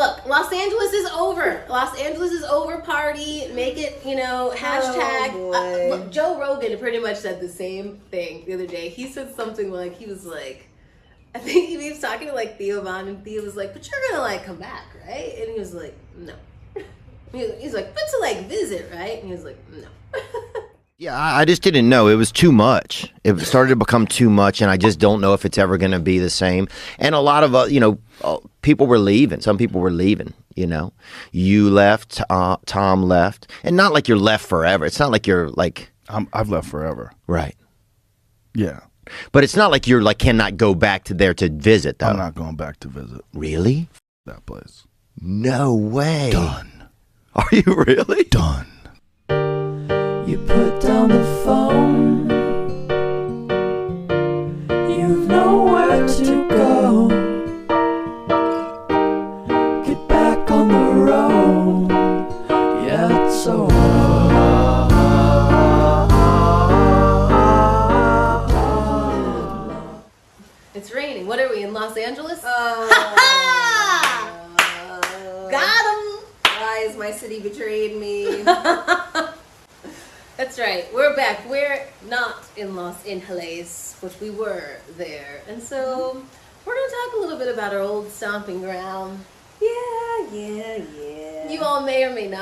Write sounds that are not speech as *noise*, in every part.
look, Los Angeles is over. Los Angeles is over. Party, make it. You know, hashtag. Oh, uh, look, Joe Rogan pretty much said the same thing the other day. He said something like he was like, I think he was talking to like Theo Von, and Theo was like, "But you're gonna like come back, right?" And he was like, "No." *laughs* He's like, "But to like visit, right?" And he was like, "No." *laughs* Yeah, I just didn't know. It was too much. It started to become too much, and I just don't know if it's ever going to be the same. And a lot of, uh, you know, uh, people were leaving. Some people were leaving, you know. You left, uh, Tom left. And not like you're left forever. It's not like you're like, I'm, I've left forever. right. Yeah, But it's not like you're like cannot go back to there to visit, though. I'm not going back to visit Really? that place. No way. Done. Are you really? Done. You put down the phone. You've nowhere to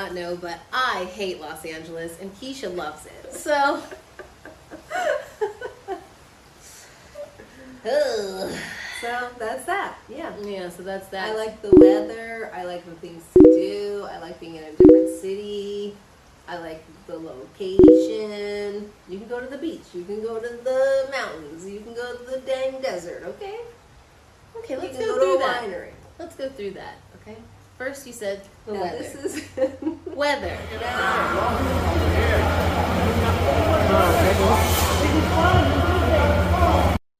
not know, but I hate Los Angeles, and Keisha loves it. So. *laughs* So that's that. Yeah. Yeah, so that's that. I like the weather. I like the things to do. I like being in a different city. I like the location. You can go to the beach. You can go to the mountains. You can go to the dang desert. Okay. Okay, let's go, go through that. winery. Let's go through that. Okay. First, you said the Now, weather. this is *laughs* weather.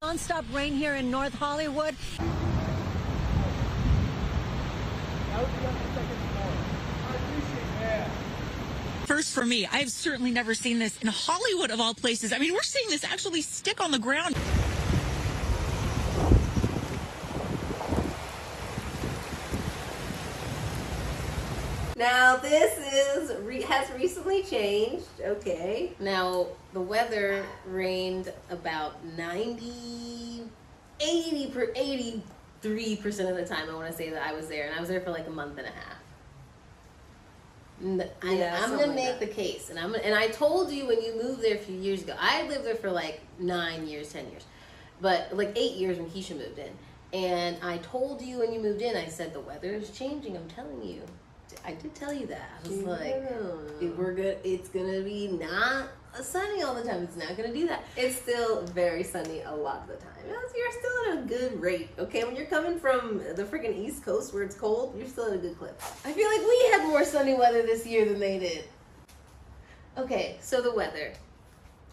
Non-stop rain here in North Hollywood. First for me, I've certainly never seen this in Hollywood of all places. I mean, we're seeing this actually stick on the ground. Now this is re- has recently changed. Okay. Now, the weather rained about 90, 80 per 83% of the time. I want to say that I was there, and I was there for like a month and a half. I, Yeah, something gonna like make that. the case, and I'm and I told you when you moved there a few years ago. I lived there for like nine years, ten years, but like eight years when Keisha moved in. And I told you when you moved in, I said the weather is changing. I'm telling you, I did tell you that. I was like, Yeah. "If we're good. It's gonna be not sunny all the time. It's not gonna do that. It's still very sunny a lot of the time. You're still at a good rate, okay? When you're coming from the freaking East Coast where it's cold, you're still at a good clip. I feel like we had more sunny weather this year than they did. Okay, so the weather,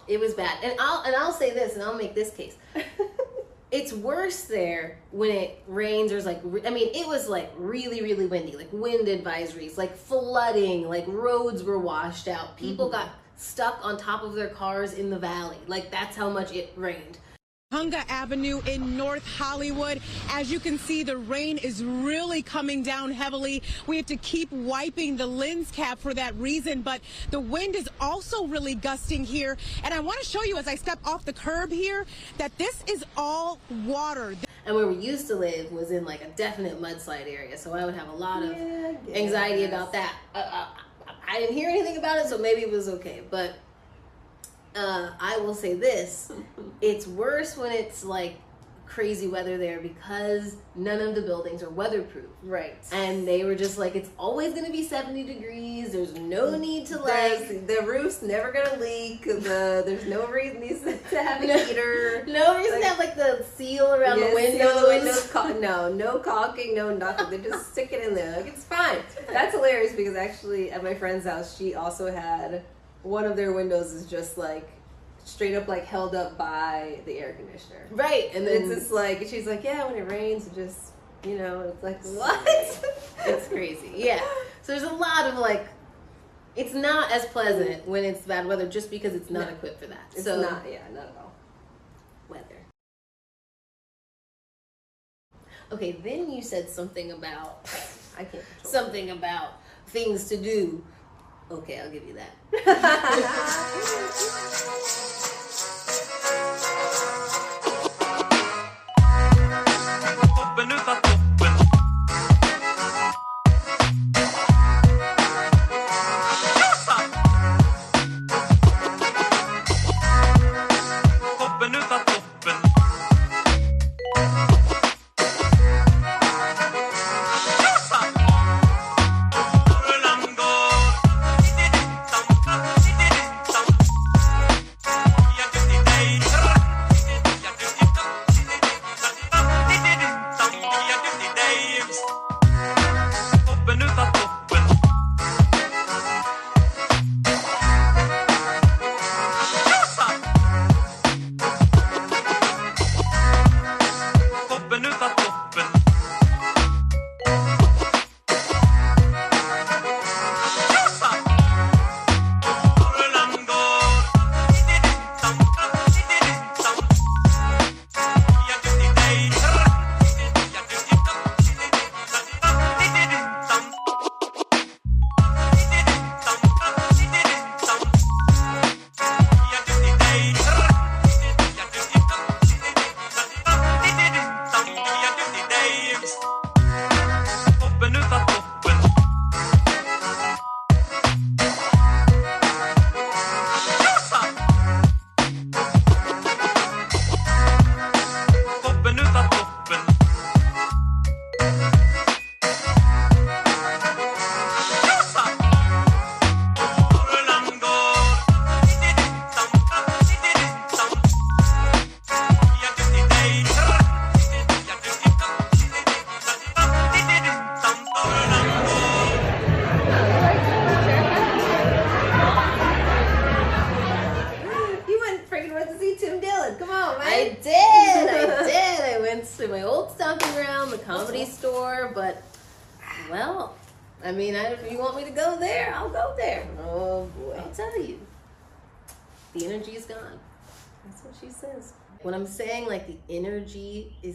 it was bad, and I'll and I'll say this, and I'll make this case. *laughs* it's worse there when it rains or is like I mean it was like really really windy, like wind advisories, like flooding, like roads were washed out. People mm-hmm. got stuck on top of their cars in the valley. Like that's how much it rained. Hunga Avenue in North Hollywood. As you can see, the rain is really coming down heavily. We have to keep wiping the lens cap for that reason, but the wind is also really gusting here. And I want to show you as I step off the curb here that this is all water. And where we used to live was in like a definite mudslide area, so I would have a lot of Yeah, anxiety about that. Uh, uh, I didn't hear anything about it, so maybe it was okay. But uh, I will say this: it's worse when it's like crazy weather there because none of the buildings are weatherproof. Right. And they were just like, it's always going to be 70 degrees. There's no need to There's- like the roof's never gonna leak. The there's no reason to *laughs* have a heater. no reason Like- to have like the seal around Yes, the windows. the windows. Caulk- no, no caulking, no nothing. They just stick it in there. Like it's fine. *laughs* That's hilarious because actually at my friend's house, she also had one of their windows is just like straight up like held up by the air conditioner. Right, and then it's just like she's like, yeah, when it rains, it just you know, it's like what? *laughs* it's crazy. Yeah. So there's a lot of like, it's not as pleasant when it's bad weather just because it's not No. equipped for that. It's so not. Yeah, not at all. weather. Okay, then you said something about I can't something about things to do. Okay, I'll give you that. *laughs* *laughs*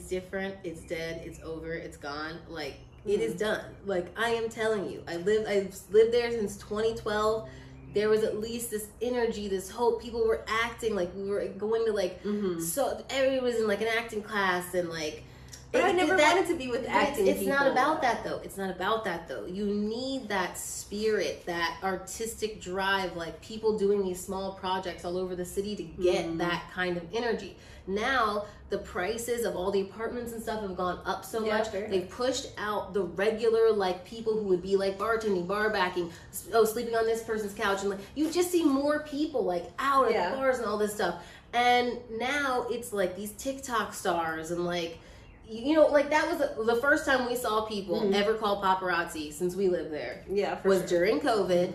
is different, it's dead, it's over, it's gone. Like it is mm. done. Like I am telling you, I live. I've lived there since 2012. There was at least this energy, this hope. People were acting like we were going to like mm-hmm. so. Everyone was in like an acting class and like. But I never that- wanted to be with acting It's, it's not about that though. It's not about that though. You need that spirit, that artistic drive, like people doing these small projects all over the city to get Mm-hmm. that kind of energy. Now the prices of all the apartments and stuff have gone up so Yeah, much. They've pushed out the regular like people who would be like bartending, bar backing, oh sleeping on this person's couch, and like you just see more people like out at Yeah. bars and all this stuff. And now it's like these TikTok stars and like you know, like that was the, the first time we saw people ever call paparazzi since we lived there. Mm-hmm. Yeah, for was sure. during COVID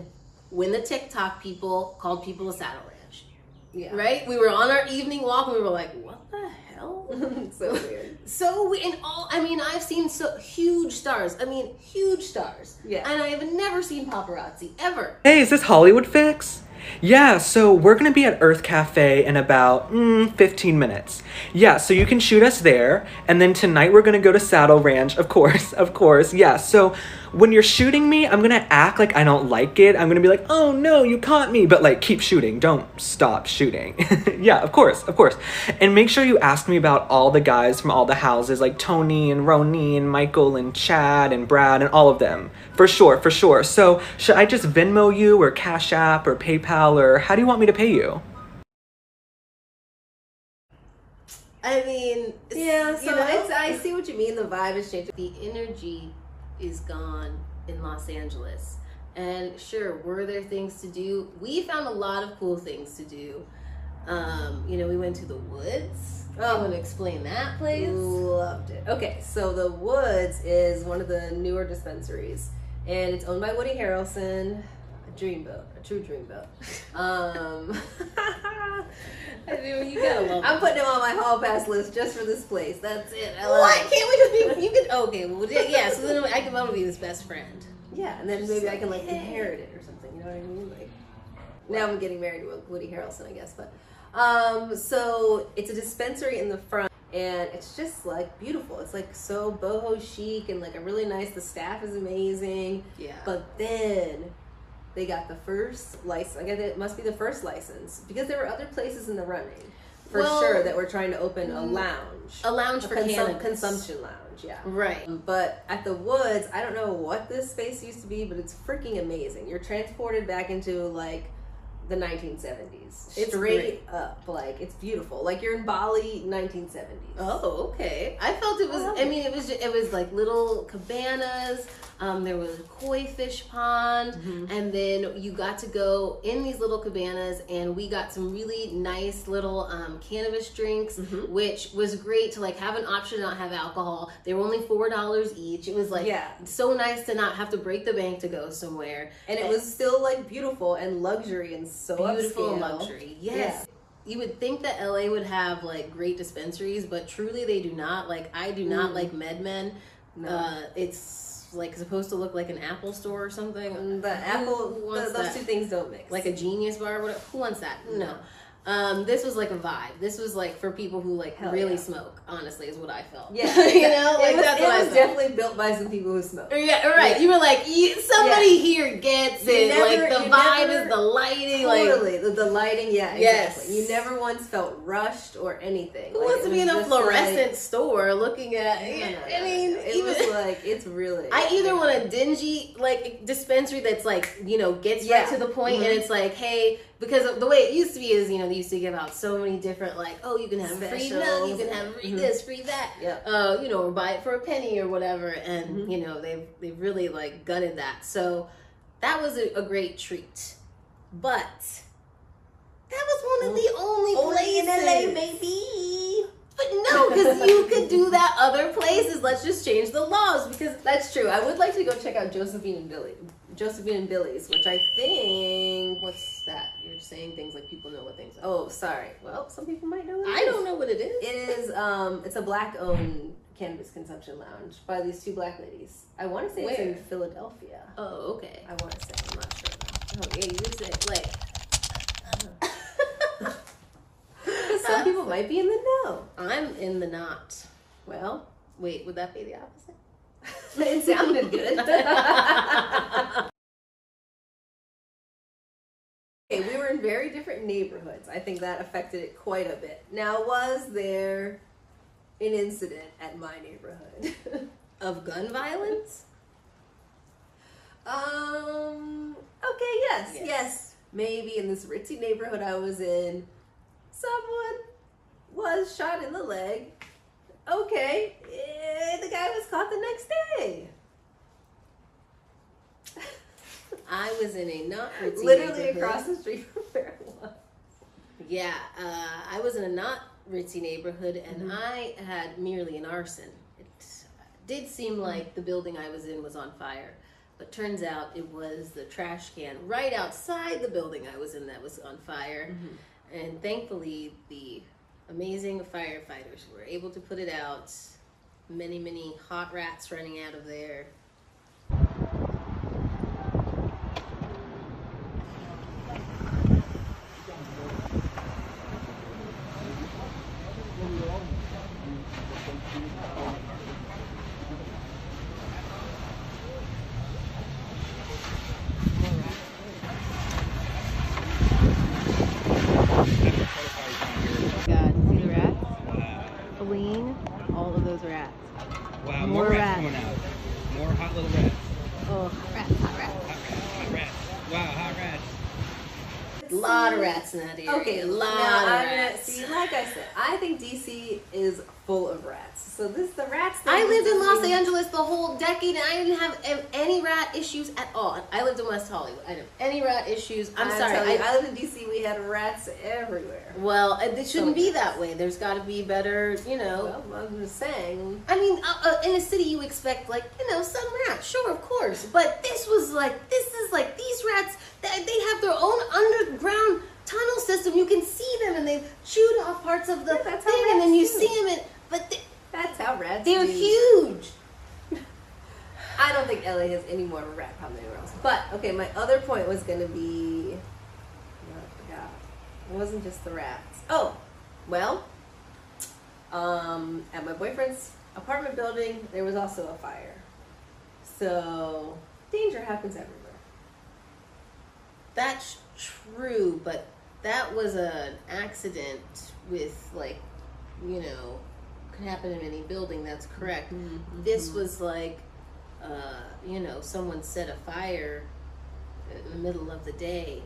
when the TikTok people called people a saddle ranch. Yeah. Right? We were on our evening walk and we were like, what the hell? *laughs* so weird. so we, and all I mean, I've seen so huge stars. I mean, huge stars. Yeah. And I have never seen paparazzi ever. Hey, is this Hollywood Fix? Yeah, so we're gonna be at Earth Cafe in about mm, 15 minutes. Yeah, so you can shoot us there, and then tonight we're gonna go to Saddle Ranch, of course, *laughs* of course. Yeah, so when you're shooting me, I'm gonna act like I don't like it. I'm gonna be like, oh no, you caught me, but like keep shooting, don't stop shooting. *laughs* yeah, of course, of course. And make sure you ask me about all the guys from all the houses, like Tony and Roni and Michael and Chad and Brad and all of them. For sure, for sure. So, should I just Venmo you or Cash App or PayPal or how do you want me to pay you? I mean, Yeah, you so know? it's, I see what you mean. The vibe is changing. the energy is gone in Los Angeles. And sure, were there things to do? We found a lot of cool things to do. Um, you know, we went to the woods. Oh, I'm gonna explain that place. Loved it. Okay, so the Woods is one of the newer dispensaries, and it's owned by Woody Harrelson. A dreamboat, a true dreamboat. *laughs* Um, *laughs* I mean, you gotta love I'm putting him on my hall pass list just for this place. That's it. I love What? it. Can't we just be? You can. Okay, well, yeah. So then I can want to be his best friend. Yeah, and then maybe I can like inherit it or something. You know what I mean? Like now I'm getting married to Woody Harrelson, I guess. But um, so it's a dispensary in the front. and it's just like beautiful. It's like so boho chic and like a really nice. The staff is amazing. Yeah. But then they got the first license. I guess it must be the first license because there were other places in the running for Well, sure that were trying to open a mm, lounge, a lounge for consum- consumption lounge. Yeah. Right. But at the woods, I don't know what this space used to be, but it's freaking amazing. You're transported back into like the 1970s, It's straight up. Like it's beautiful. Like you're in Bali, 1970s. Oh, okay. I felt it was. I mean, it was. ju- It was like little cabanas. Um, there was a koi fish pond, Mm-hmm. and then you got to go in these little cabanas, and we got some really nice little um, cannabis drinks, Mm-hmm. which was great to like have an option to not have alcohol. They were only four dollars each. It was like Yeah. so nice to not have to break the bank to go somewhere, and it was still like beautiful and luxury and so beautiful and luxury. Yes. You would think that LA would have like great dispensaries, but truly they do not. Like I do not like MedMen. No. Uh, it's like supposed to look like an Apple store or something. Mm, The apple, wants th- those that? two things don't mix. like a Genius bar. Whatever. Who wants that? No. Um, this was like a vibe. This was like for people who like Hell really yeah. smoke. Honestly, is what I felt. yeah, *laughs* you know, like it was, that's it was definitely built by some people who smoke. Yeah, right. Yeah. You were like, somebody Yeah. here gets You it. never- like the vibe never- is the lighting. Like the, the lighting, yeah, Yes. You never once felt rushed or anything. Who Like, wants to be in a fluorescent like- store looking at? I mean, it even was *laughs* like it's really. I either want a dingy like dispensary that's like you know gets right to the point and Mhm. it's like hey because the way it used to be is you know they used to give out so many different like oh you can have free Specials. you can have free Mhm. this free that Yep. uh you know or buy it for a penny or whatever and Mhm. you know they've they've really like gutted that so that was a, a great treat but that was one of the only, Only in LA, baby. but no because you could do that other places let's just change the laws because That's true. I would like to go check out Josephine and Billy, Josephine and Billy's, which I think. What's that? You're saying things like people know what things are. Oh, sorry. Well, some people might know. What it I is. don't know what it is. It is. Um, it's a black-owned cannabis consumption lounge by these two black ladies. I want to say it's in Philadelphia. Oh, okay. I want to say. I'm not sure. Though. Oh, yeah, you just said like. *laughs* Some people *laughs* might be in the know. I'm in the not. Well, Wait, would that be the opposite? *laughs* it sounded good. In very different neighborhoods. I think that affected it quite a bit. Now, was there an incident at my neighborhood? *laughs* Of gun violence? um, okay, yes, yes, Yes. Maybe in this ritzy neighborhood I was in, someone was shot in the leg. Okay, eh, the guy was caught the next day. I was in a not ritzy Literally across the street from *laughs* where I was. Yeah, uh, I was in a not ritzy neighborhood, and mm-hmm. I had merely an arson. It did seem mm-hmm. like the building I was in was on fire, but turns out it was the trash can right outside the building I was in that was on fire. Mm-hmm. And thankfully, the amazing firefighters were able to put it out. Many, many hot rats running out of there. God, see the rats? Feline, all of those rats. Wow, More more, rats, rats. coming out. More hot little rats. Oh, hot rats, hot rats. Hot rats, hot rats. Wow, hot rats. A lot of rats in that area. Okay, a lot now, of rats. See, like I said, I think DC is full of rats. So this the rats. thing I lived in Los Angeles the whole decade, and I didn't have any rat issues at all. I lived in West Hollywood. I didn't have any rat issues. I'm, sorry. you, I, I lived in DC. We had rats everywhere. well, it shouldn't be that way. There's got to be better, you know. Well, I'm just saying. I mean, uh, uh, in a city, you expect like you know some rats, sure, of course. But this was like this is like these rats. They, they have their own underground tunnel system. You can see them, and they've chewed off parts of the Yeah, thing, and then you do. see them. And, but they, That's how rats. they're do. huge. *laughs* I don't think LA has any more of a rat problem than anywhere else. But okay, my other point was going to be. No, I forgot. It wasn't just the rats. Oh, well, Um, at my boyfriend's apartment building, there was also a fire. So danger happens everywhere. That's true, but that was an accident with like, you know, could happen in any building. That's correct. This was like, uh, you know, someone set a fire in the middle of the day,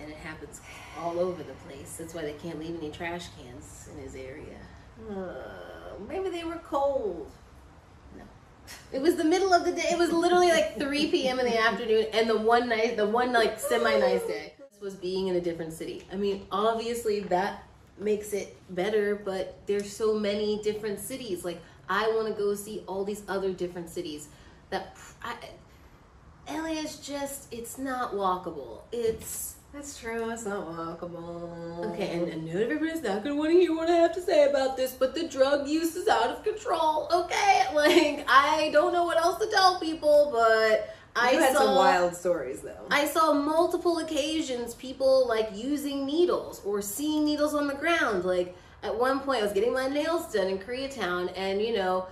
and it happens all over the place. That's why they can't leave any trash cans in his area. Uh, maybe they were cold. No. It was the middle of the day. It was literally like 3 p.m. in the afternoon, and the one night, the one like semi nice day was being in a different city. I mean, obviously that makes it better, but there's so many different cities. Like I want to go see all these other different cities. That I, LA is just it's not walkable. It's That's true. It's not walkable. Okay, and, and not everybody's not gonna want to hear what I have to say about this, but the drug use is out of control. Okay, *laughs* like I don't know what else to tell people, but I you had saw some wild stories though. I saw multiple occasions people like using needles or seeing needles on the ground. Like at one point, I was getting my nails done in Koreatown, and you know,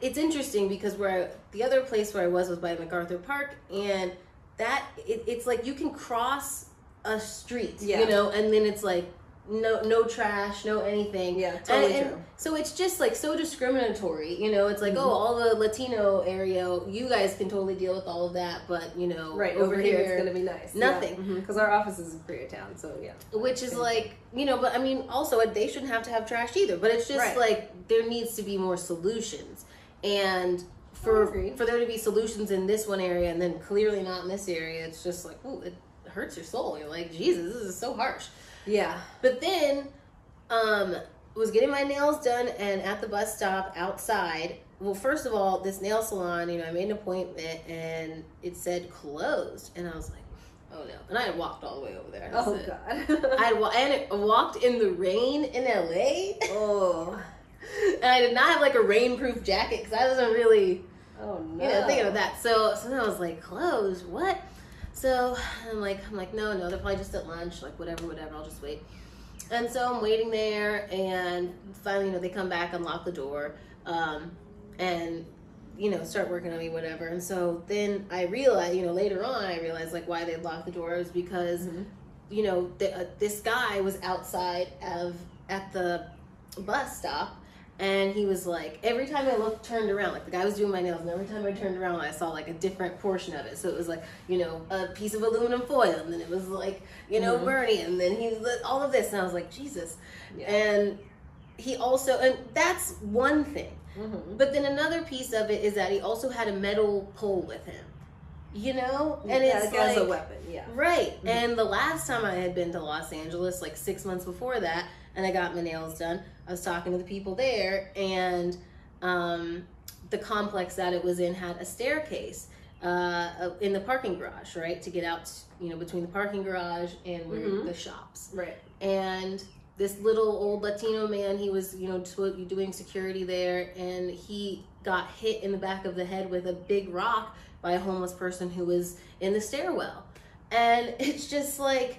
it's interesting because where I, the other place where I was was by MacArthur Park, and that it, it's like you can cross a street, Yeah. you know, and then it's like no no trash, no anything. Yeah, totally and, and true. so it's just like so discriminatory, you know. It's like, Mhm. oh, all the Latino area, you guys can totally deal with all of that, but you know, Right over, here, it's gonna be nice. Nothing. because our office is in Koreatown, so yeah. which is like you know but i mean also they shouldn't have to have trash either but it's just Right. like there needs to be more solutions and for for there to be solutions in this one area and then clearly not in this area it's just like oh it hurts your soul you're like jesus this is so harsh Yeah. but then um was getting my nails done and at the bus stop outside well first of all this nail salon you know i made an appointment and it said closed and i was like oh no and i had walked all the way over there Oh said- god. *laughs* I wa- and it walked in the rain in LA, oh. *laughs* and I did not have like a rainproof jacket because I wasn't really, Oh no. you know, thinking of that. So, so then I was like, closed, what? So I'm like, I'm like, no, no, they're probably just at lunch, like whatever, whatever. I'll just wait. And so I'm waiting there, and finally, you know, they come back, unlock the door, um, and you know, start working on me, whatever. And so then I realized, you know, later on, I realized like why they locked the doors because you know, th- uh, this guy was outside of at the bus stop, and he was like, every time I looked, turned around, like the guy was doing my nails, and every time I turned around, I saw like a different portion of it. So it was like, you know, a piece of aluminum foil, and then it was like, you know, Mhm. burning, and then he was all of this, and I was like, Jesus. Yeah. And he also, and that's one thing. Mhm. But then another piece of it is that he also had a metal pole with him. You know? And Yeah, it's like as a weapon, yeah. Right. Mhm. And the last time I had been to Los Angeles, like six months before that, and I got my nails done, I was talking to the people there, and um, the complex that it was in had a staircase uh, in the parking garage, right? To get out, you know, between the parking garage and where Mhm. the shops. Right. And this little old Latino man, he was, you know, doing security there, and he got hit in the back of the head with a big rock by a homeless person who was in the stairwell. And *laughs* it's just like,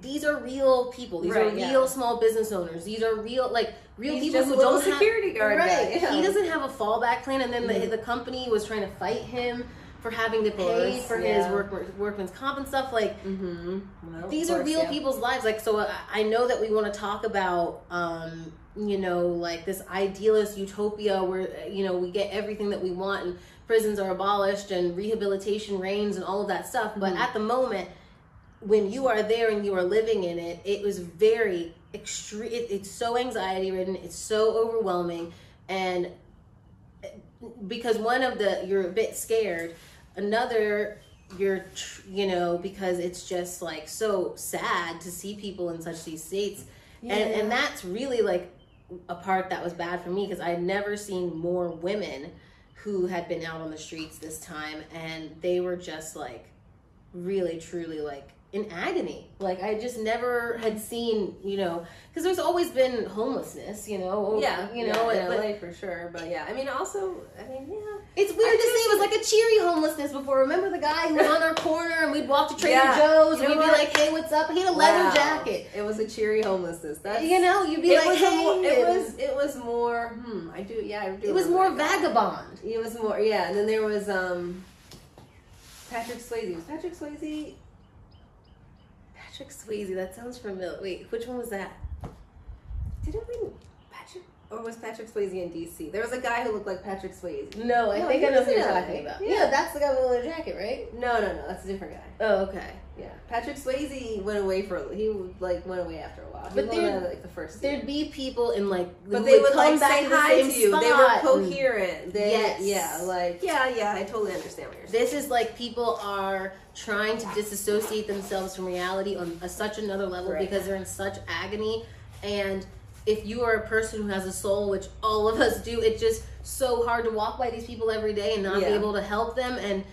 these are real people. These are Right, yeah. real small business owners. These are real, like, real He's people who a don't have- security guard Right. yeah. He doesn't have a fallback plan, and then the, Mhm. the company was trying to fight him for having to pay course, for his yeah. work, workman's comp and stuff. Like, Mm-hmm. these are real people's lives like so I- i know that we want to talk about um you know like this idealist utopia where you know we get everything that we want and prisons are abolished and rehabilitation reigns and all of that stuff but Mhm. at the moment when you are there and you are living in it it was very extreme it, it's so anxiety ridden it's so overwhelming and because one of the you're a bit scared another you're you know because it's just like so sad to see people in such these states and and that's really like a part that was bad for me because i had never seen more women who had been out on the streets this time and they were just like really truly like in agony. Like I just never had seen, you know, because there's always been homelessness, you know. Yeah, you know, yeah, LA for sure. But yeah, I mean, also, I mean, yeah. it's weird I to see. It was like a cheery homelessness before. Remember the guy who was on our corner and we'd walk to Trader Yeah. Joe's You and we'd be what? like, "Hey, what's up?" He had a leather Wow. jacket. It was a cheery homelessness. That's You know, you'd be it like, was "Hey," more- it was it was more. Hmm. I do. Yeah, I do. It was more vagabond. It was more. Yeah, and then there was um. Patrick Swayze. Was Patrick Swayze? Patrick Swayze. That sounds familiar. Wait, which one was that? Didn't we? Patrick or was Patrick Swayze in DC? There was a guy who looked like Patrick Swayze. No, I No, think I know who you're talking about. Yeah. Yeah. that's the guy with the leather jacket, right? No, no, no. That's a different guy. Oh, okay. Yeah, Patrick Swayze went away for he like went away after a while. He But was uh, there- like the first. There'd be people in like, But they would come like say the hi same to you. They were coherent. They, Yes. Yeah, like yeah, yeah. I totally understand what you're saying. This is like people are trying to disassociate themselves from reality on a, such another level Right. because they're in such agony. And if you are a person who has a soul, which all of us do, it's just so hard to walk by these people every day and not Yeah. be able to help them and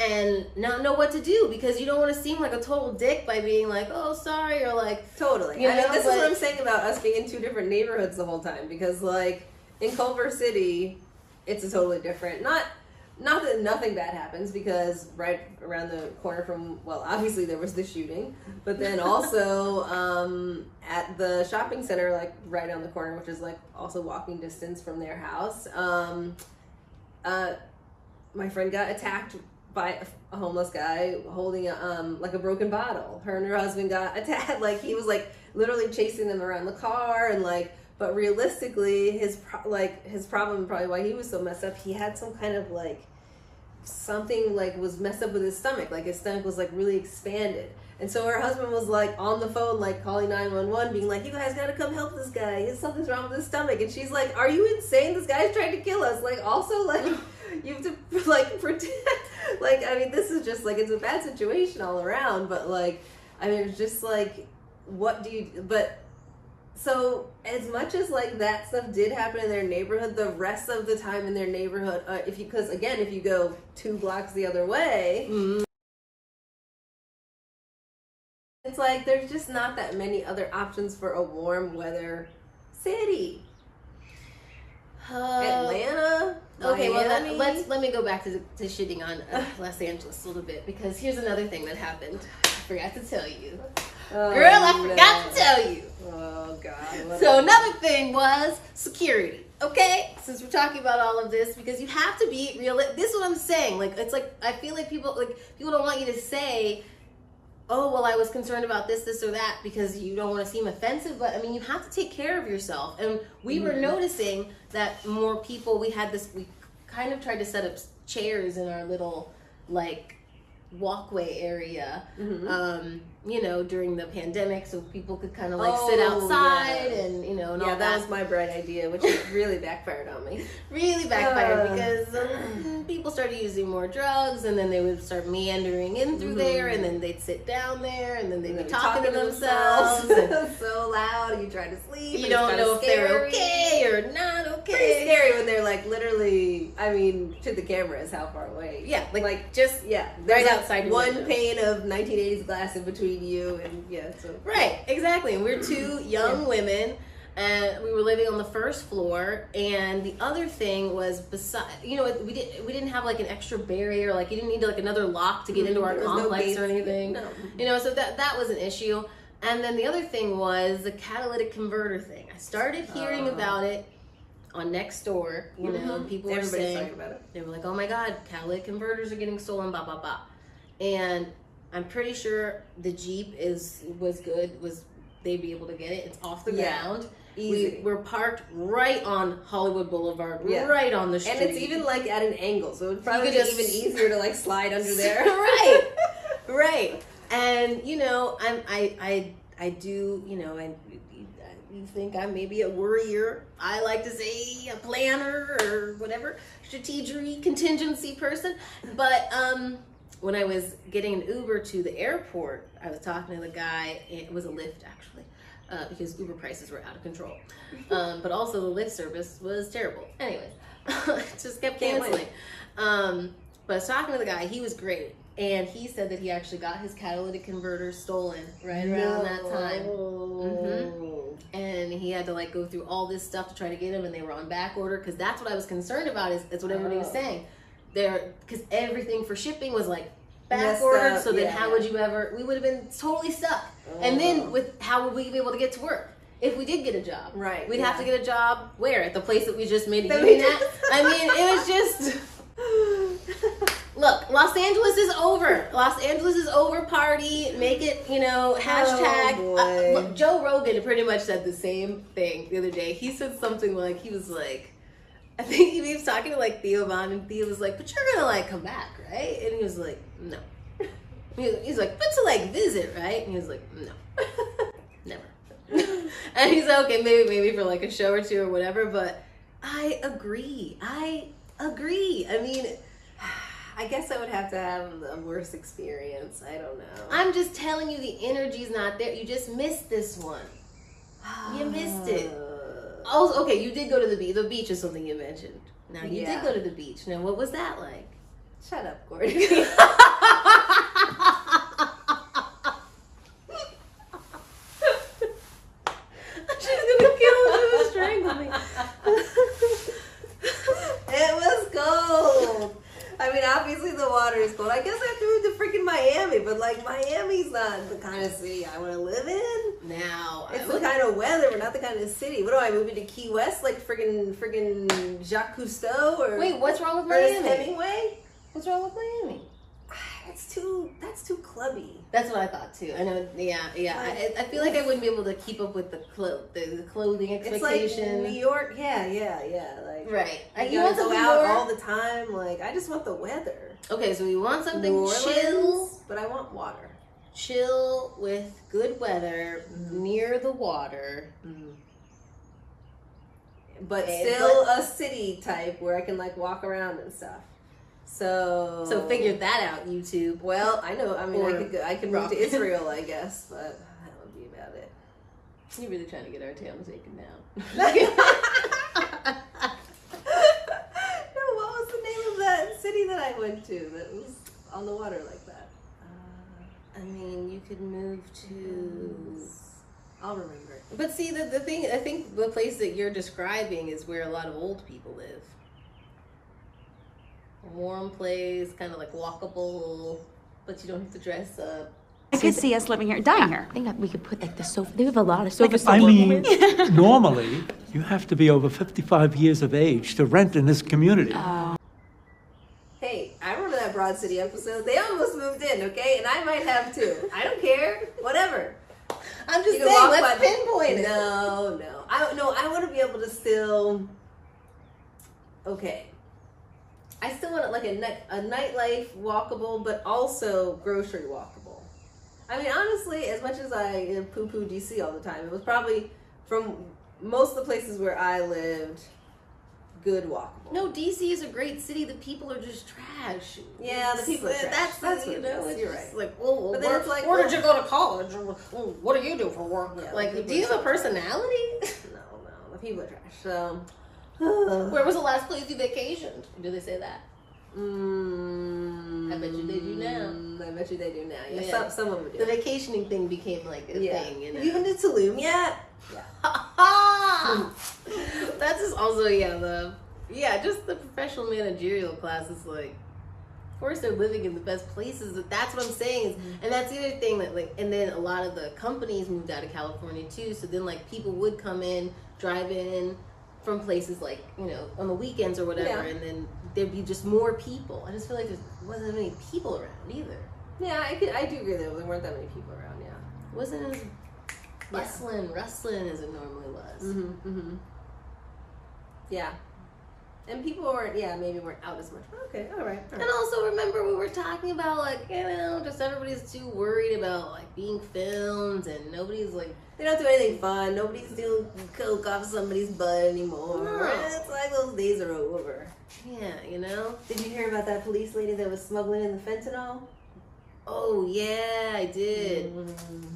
and not know what to do because you don't want to seem like a total dick by being like, oh, sorry, or like, Totally. You I mean, know, this is what I'm saying about us being in two different neighborhoods the whole time because, like, in Culver City, it's a totally different. Not, not that nothing bad happens because right around the corner from well, obviously there was the shooting, but then *laughs* also um, at the shopping center, like right on the corner, which is like also walking distance from their house. Um, uh, my friend got attacked by a- homeless guy holding a, um like a broken bottle. Her and her husband got *laughs* attacked. Like he was like literally chasing them around the car and like. But realistically, his pro- like his problem probably why he was so messed up. He had some kind of like something like was messed up with his stomach. Like his stomach was like really expanded. And so her husband was like on the phone, like calling 911, being like, You guys gotta come help this guy. Something's wrong with his stomach. And she's like, Are you insane? This guy's trying to kill us. Like, also, like, *laughs* you have to, *laughs* like, pretend Like, I mean, this is just like, it's a bad situation all around. But, like, I mean, it's just like, what do you, but so as much as like that stuff did happen in their neighborhood the rest of the time in their neighborhood uh, if you because again if you go two blocks the other way it's like there's just not that many other options for a warm weather city uh, atlanta Okay, well let, let's let me go back to, to shitting on uh, Los Angeles a little bit because here's another thing that happened. I forgot to tell you, Oh, girl. I no. forgot to tell you. oh god So a- another thing was security. Okay, since we're talking about all of this, because you have to be real. This is what I'm saying. Like it's like I feel like people like people don't want you to say, "Oh, well, I was concerned about this, this, or that," because you don't want to seem offensive. But I mean, you have to take care of yourself. And we were Mhm. noticing that more people. We had this. We kind of tried to set up chairs in our little like walkway area Mhm. um you know during the pandemic so people could kind of like sit Oh, outside yeah. and that was my bright idea which *laughs* really backfired on me really backfired Uh. because um, people started using more drugs and then they would start meandering in through Mhm. there and then they'd sit down there and then they'd be They're talking, to themselves, and *laughs* so loud you try to sleep you don't know if they're okay or not pretty okay scary when they're like literally i mean to the camera is how far away yeah like, like just yeah right like outside one window. pane of 1980s glass in between you and yeah so Right, exactly. And we're two *clears throat* young women, and we were living on the first floor. And the other thing was, beside, you know, we didn't we didn't have like an extra barrier, like you didn't need like another lock to get into mm-hmm. our There was no complex or anything. No. You know, so that that was an issue. And then the other thing was the catalytic converter thing. I started hearing Oh. about it on Nextdoor. You mm-hmm. know, Mhm. people were saying talking about it. they were like, "Oh my God, catalytic converters are getting stolen." Blah blah blah. And I'm pretty sure the Jeep is was good. Was they'd be able to get it? It's off the Yeah. ground. Easy. We, we're parked right on Hollywood Boulevard, Yeah. right on the street, and it's even like at an angle so it would probably be just- even easier to like slide under there *laughs* right, *laughs* right. And you know, I'm I I I do you know and. You think I'm maybe a worrier? I like to say a planner or whatever, strategery, contingency person. But um, when I was getting an Uber to the airport, I was talking to the guy. It was a Lyft actually, uh, because Uber prices were out of control. Um, but also the Lyft service was terrible. Anyways, *laughs* just kept canceling. Um, but I was talking to the guy. He was great. and he said that he actually got his catalytic converter stolen right around that time. hmm And he had to like go through all this stuff to try to get him, and they were on back order because that's what I was concerned about. Is that's what everybody was Oh. saying. There, because everything for shipping was like back ordered. up, So then, yeah, how would you ever? We would have been totally stuck. And Oh. then with how would we be able to get to work? If we did get a job, Right, We'd have to get a job where at the place that we just made a union at. I mean, it was just. *laughs* Look, Los Angeles is over. Los Angeles is over. Party, make it. You know, hashtag. Oh, uh, look, Joe Rogan pretty much said the same thing the other day. He said something like he was like, I think he was talking to like Theo Von, and Theo was like, "But you're gonna like come back, right?" And he was like, "No." *laughs* He- He's like, "But to like visit, right?" And he was like, "No, *laughs* never." *laughs* and he's like, "Okay, maybe maybe for like a show or two or whatever." But I agree. I agree. I mean. *sighs* I guess I would have to have a worse experience. I don't know. I'm just telling you, the energy's not there. You just missed this one. You missed it. Oh. Also, okay, you did go to the beach. The beach is something you mentioned. Now you Yeah. did go to the beach. Now, what was that like? Shut up, Gordon. *laughs* She's gonna kill me, strangle me. it was cold. I mean, obviously the water is cold. I guess I to move to freaking Miami, but like Miami's not the kind of city I want to live in. Now, It's I the would- kind of but not the city. What do I move into Key West like friggin' friggin' Jacques Cousteau or Wait, what's wrong with Ernest Miami? Hemingway? What's wrong with Miami? *sighs* That's too that's too clubby. That's what I thought too. I know. Yeah, yeah. I, I feel like I wouldn't be able to keep up with the clo- the, the clothing It's expectation. like New York. Yeah, yeah, yeah. Like Right. I You you want to go out more- all the time. Like I just want the weather. okay, so we want something Orleans, chill, but I want water. Chill with good weather mm-hmm. near the water. Mm-hmm. but And- still a city type where I can like walk around and stuff. So So figure that out, YouTube. Well, I know. I mean, I could go, I could move to Israel, I *laughs* guess, but that would be about it. You're really trying to get our tail taken down. *laughs* *laughs* no, what was the name of that city that I went to that was on the water like that? I mean, you could move to. I'll remember it. But see, the, the thing, I think the place that you're describing is where a lot of old people live. A warm place, kind of like walkable, but you don't have to dress up. I could see us living here, dying here. I think we could put like the sofa. They have a lot of sofas. sofa to work Normally, you have to be over 55 years of age to rent in this community. Hey, I remember that Broad City episode. They almost moved in, okay, and I might have too. I don't care. Whatever. I'm just saying, let's by the- pinpoint it. No, no. I don't know. I want to be able to still. Okay. I still want it like a night a nightlife walkable, but also grocery walkable. I mean, honestly, as much as I uh, poo poo DC all the time, it was probably from most of the places where I lived, good walkable. No, DC is a great city. The people are just trash. Yeah, the people are trash. That's That's you what it know. It's You're right. Like, well, well But then where, it's like, where did you go to college? Or, well, what do you do for work? Yeah, like, do you have a personality? *laughs* *laughs* No, no, the people are trash. So. Where was the *sighs* last place you vacationed? Do they say that? Mm, I bet you they do now. I bet you they do now. Yeah, Yeah. Some, some of them do. The vacationing thing became like a yeah. thing. You know? You been to Tulum yet? *laughs* Ah! That's just also yeah the yeah just the professional managerial class is like of course they're living in the best places but that's what I'm saying and that's the other thing that like and then a lot of the companies moved out of California too so then like people would come in drive in from places like you know on the weekends or whatever Yeah. and then there'd be just more people I just feel like there wasn't many people around either Yeah, I could. I do agree that there weren't that many people around. Yeah. wasn't as bustling rustling as it normally was Mm-hmm. Mm-hmm. Yeah. And people weren't. Yeah, maybe weren't out as much. Okay. All right. all And also remember we were talking about like you know just everybody's too worried about like being filmed and nobody's like They don't do anything fun. Nobody's doing coke off somebody's butt anymore. No. It's like those days are over. yeah you know Did you hear about that police lady that was smuggling in the fentanyl? oh yeah I did Mm.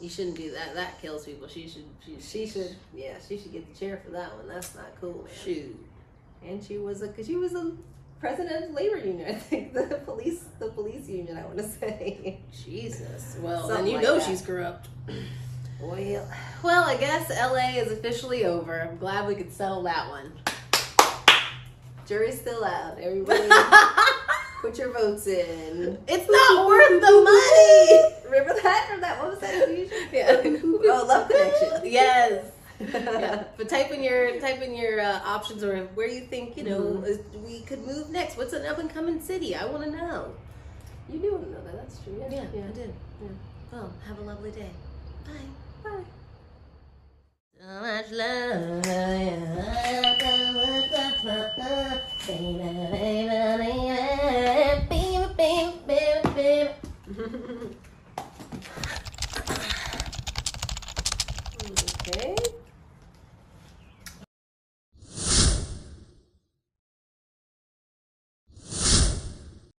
you shouldn't do that that kills people she should she, She should. Yeah, she should get the chair for that one. That's not cool, man. shoot And she was a, cause she was a president of labor union. *laughs* I think the police, the police union. I want to say. Jesus. Well, Something then you like know that. she's corrupt. Well, Well, I guess LA is officially over. I'm glad we could settle that one. jury's still out. Everybody, *laughs* put your votes in. It's not worth the money. Remember that from that? What was that? *laughs* Yeah. Oh, Love Connection. *laughs* Yes. yeah. But type in your type in your uh, options or where you think you know Mhm. is- we could move next. What's an up and coming city? I want to know. You do want to know that. That's true. Yeah, Yeah, I did. Yeah. Well, have a lovely day. Bye. So much love. Baby, baby, baby, baby, baby. Okay.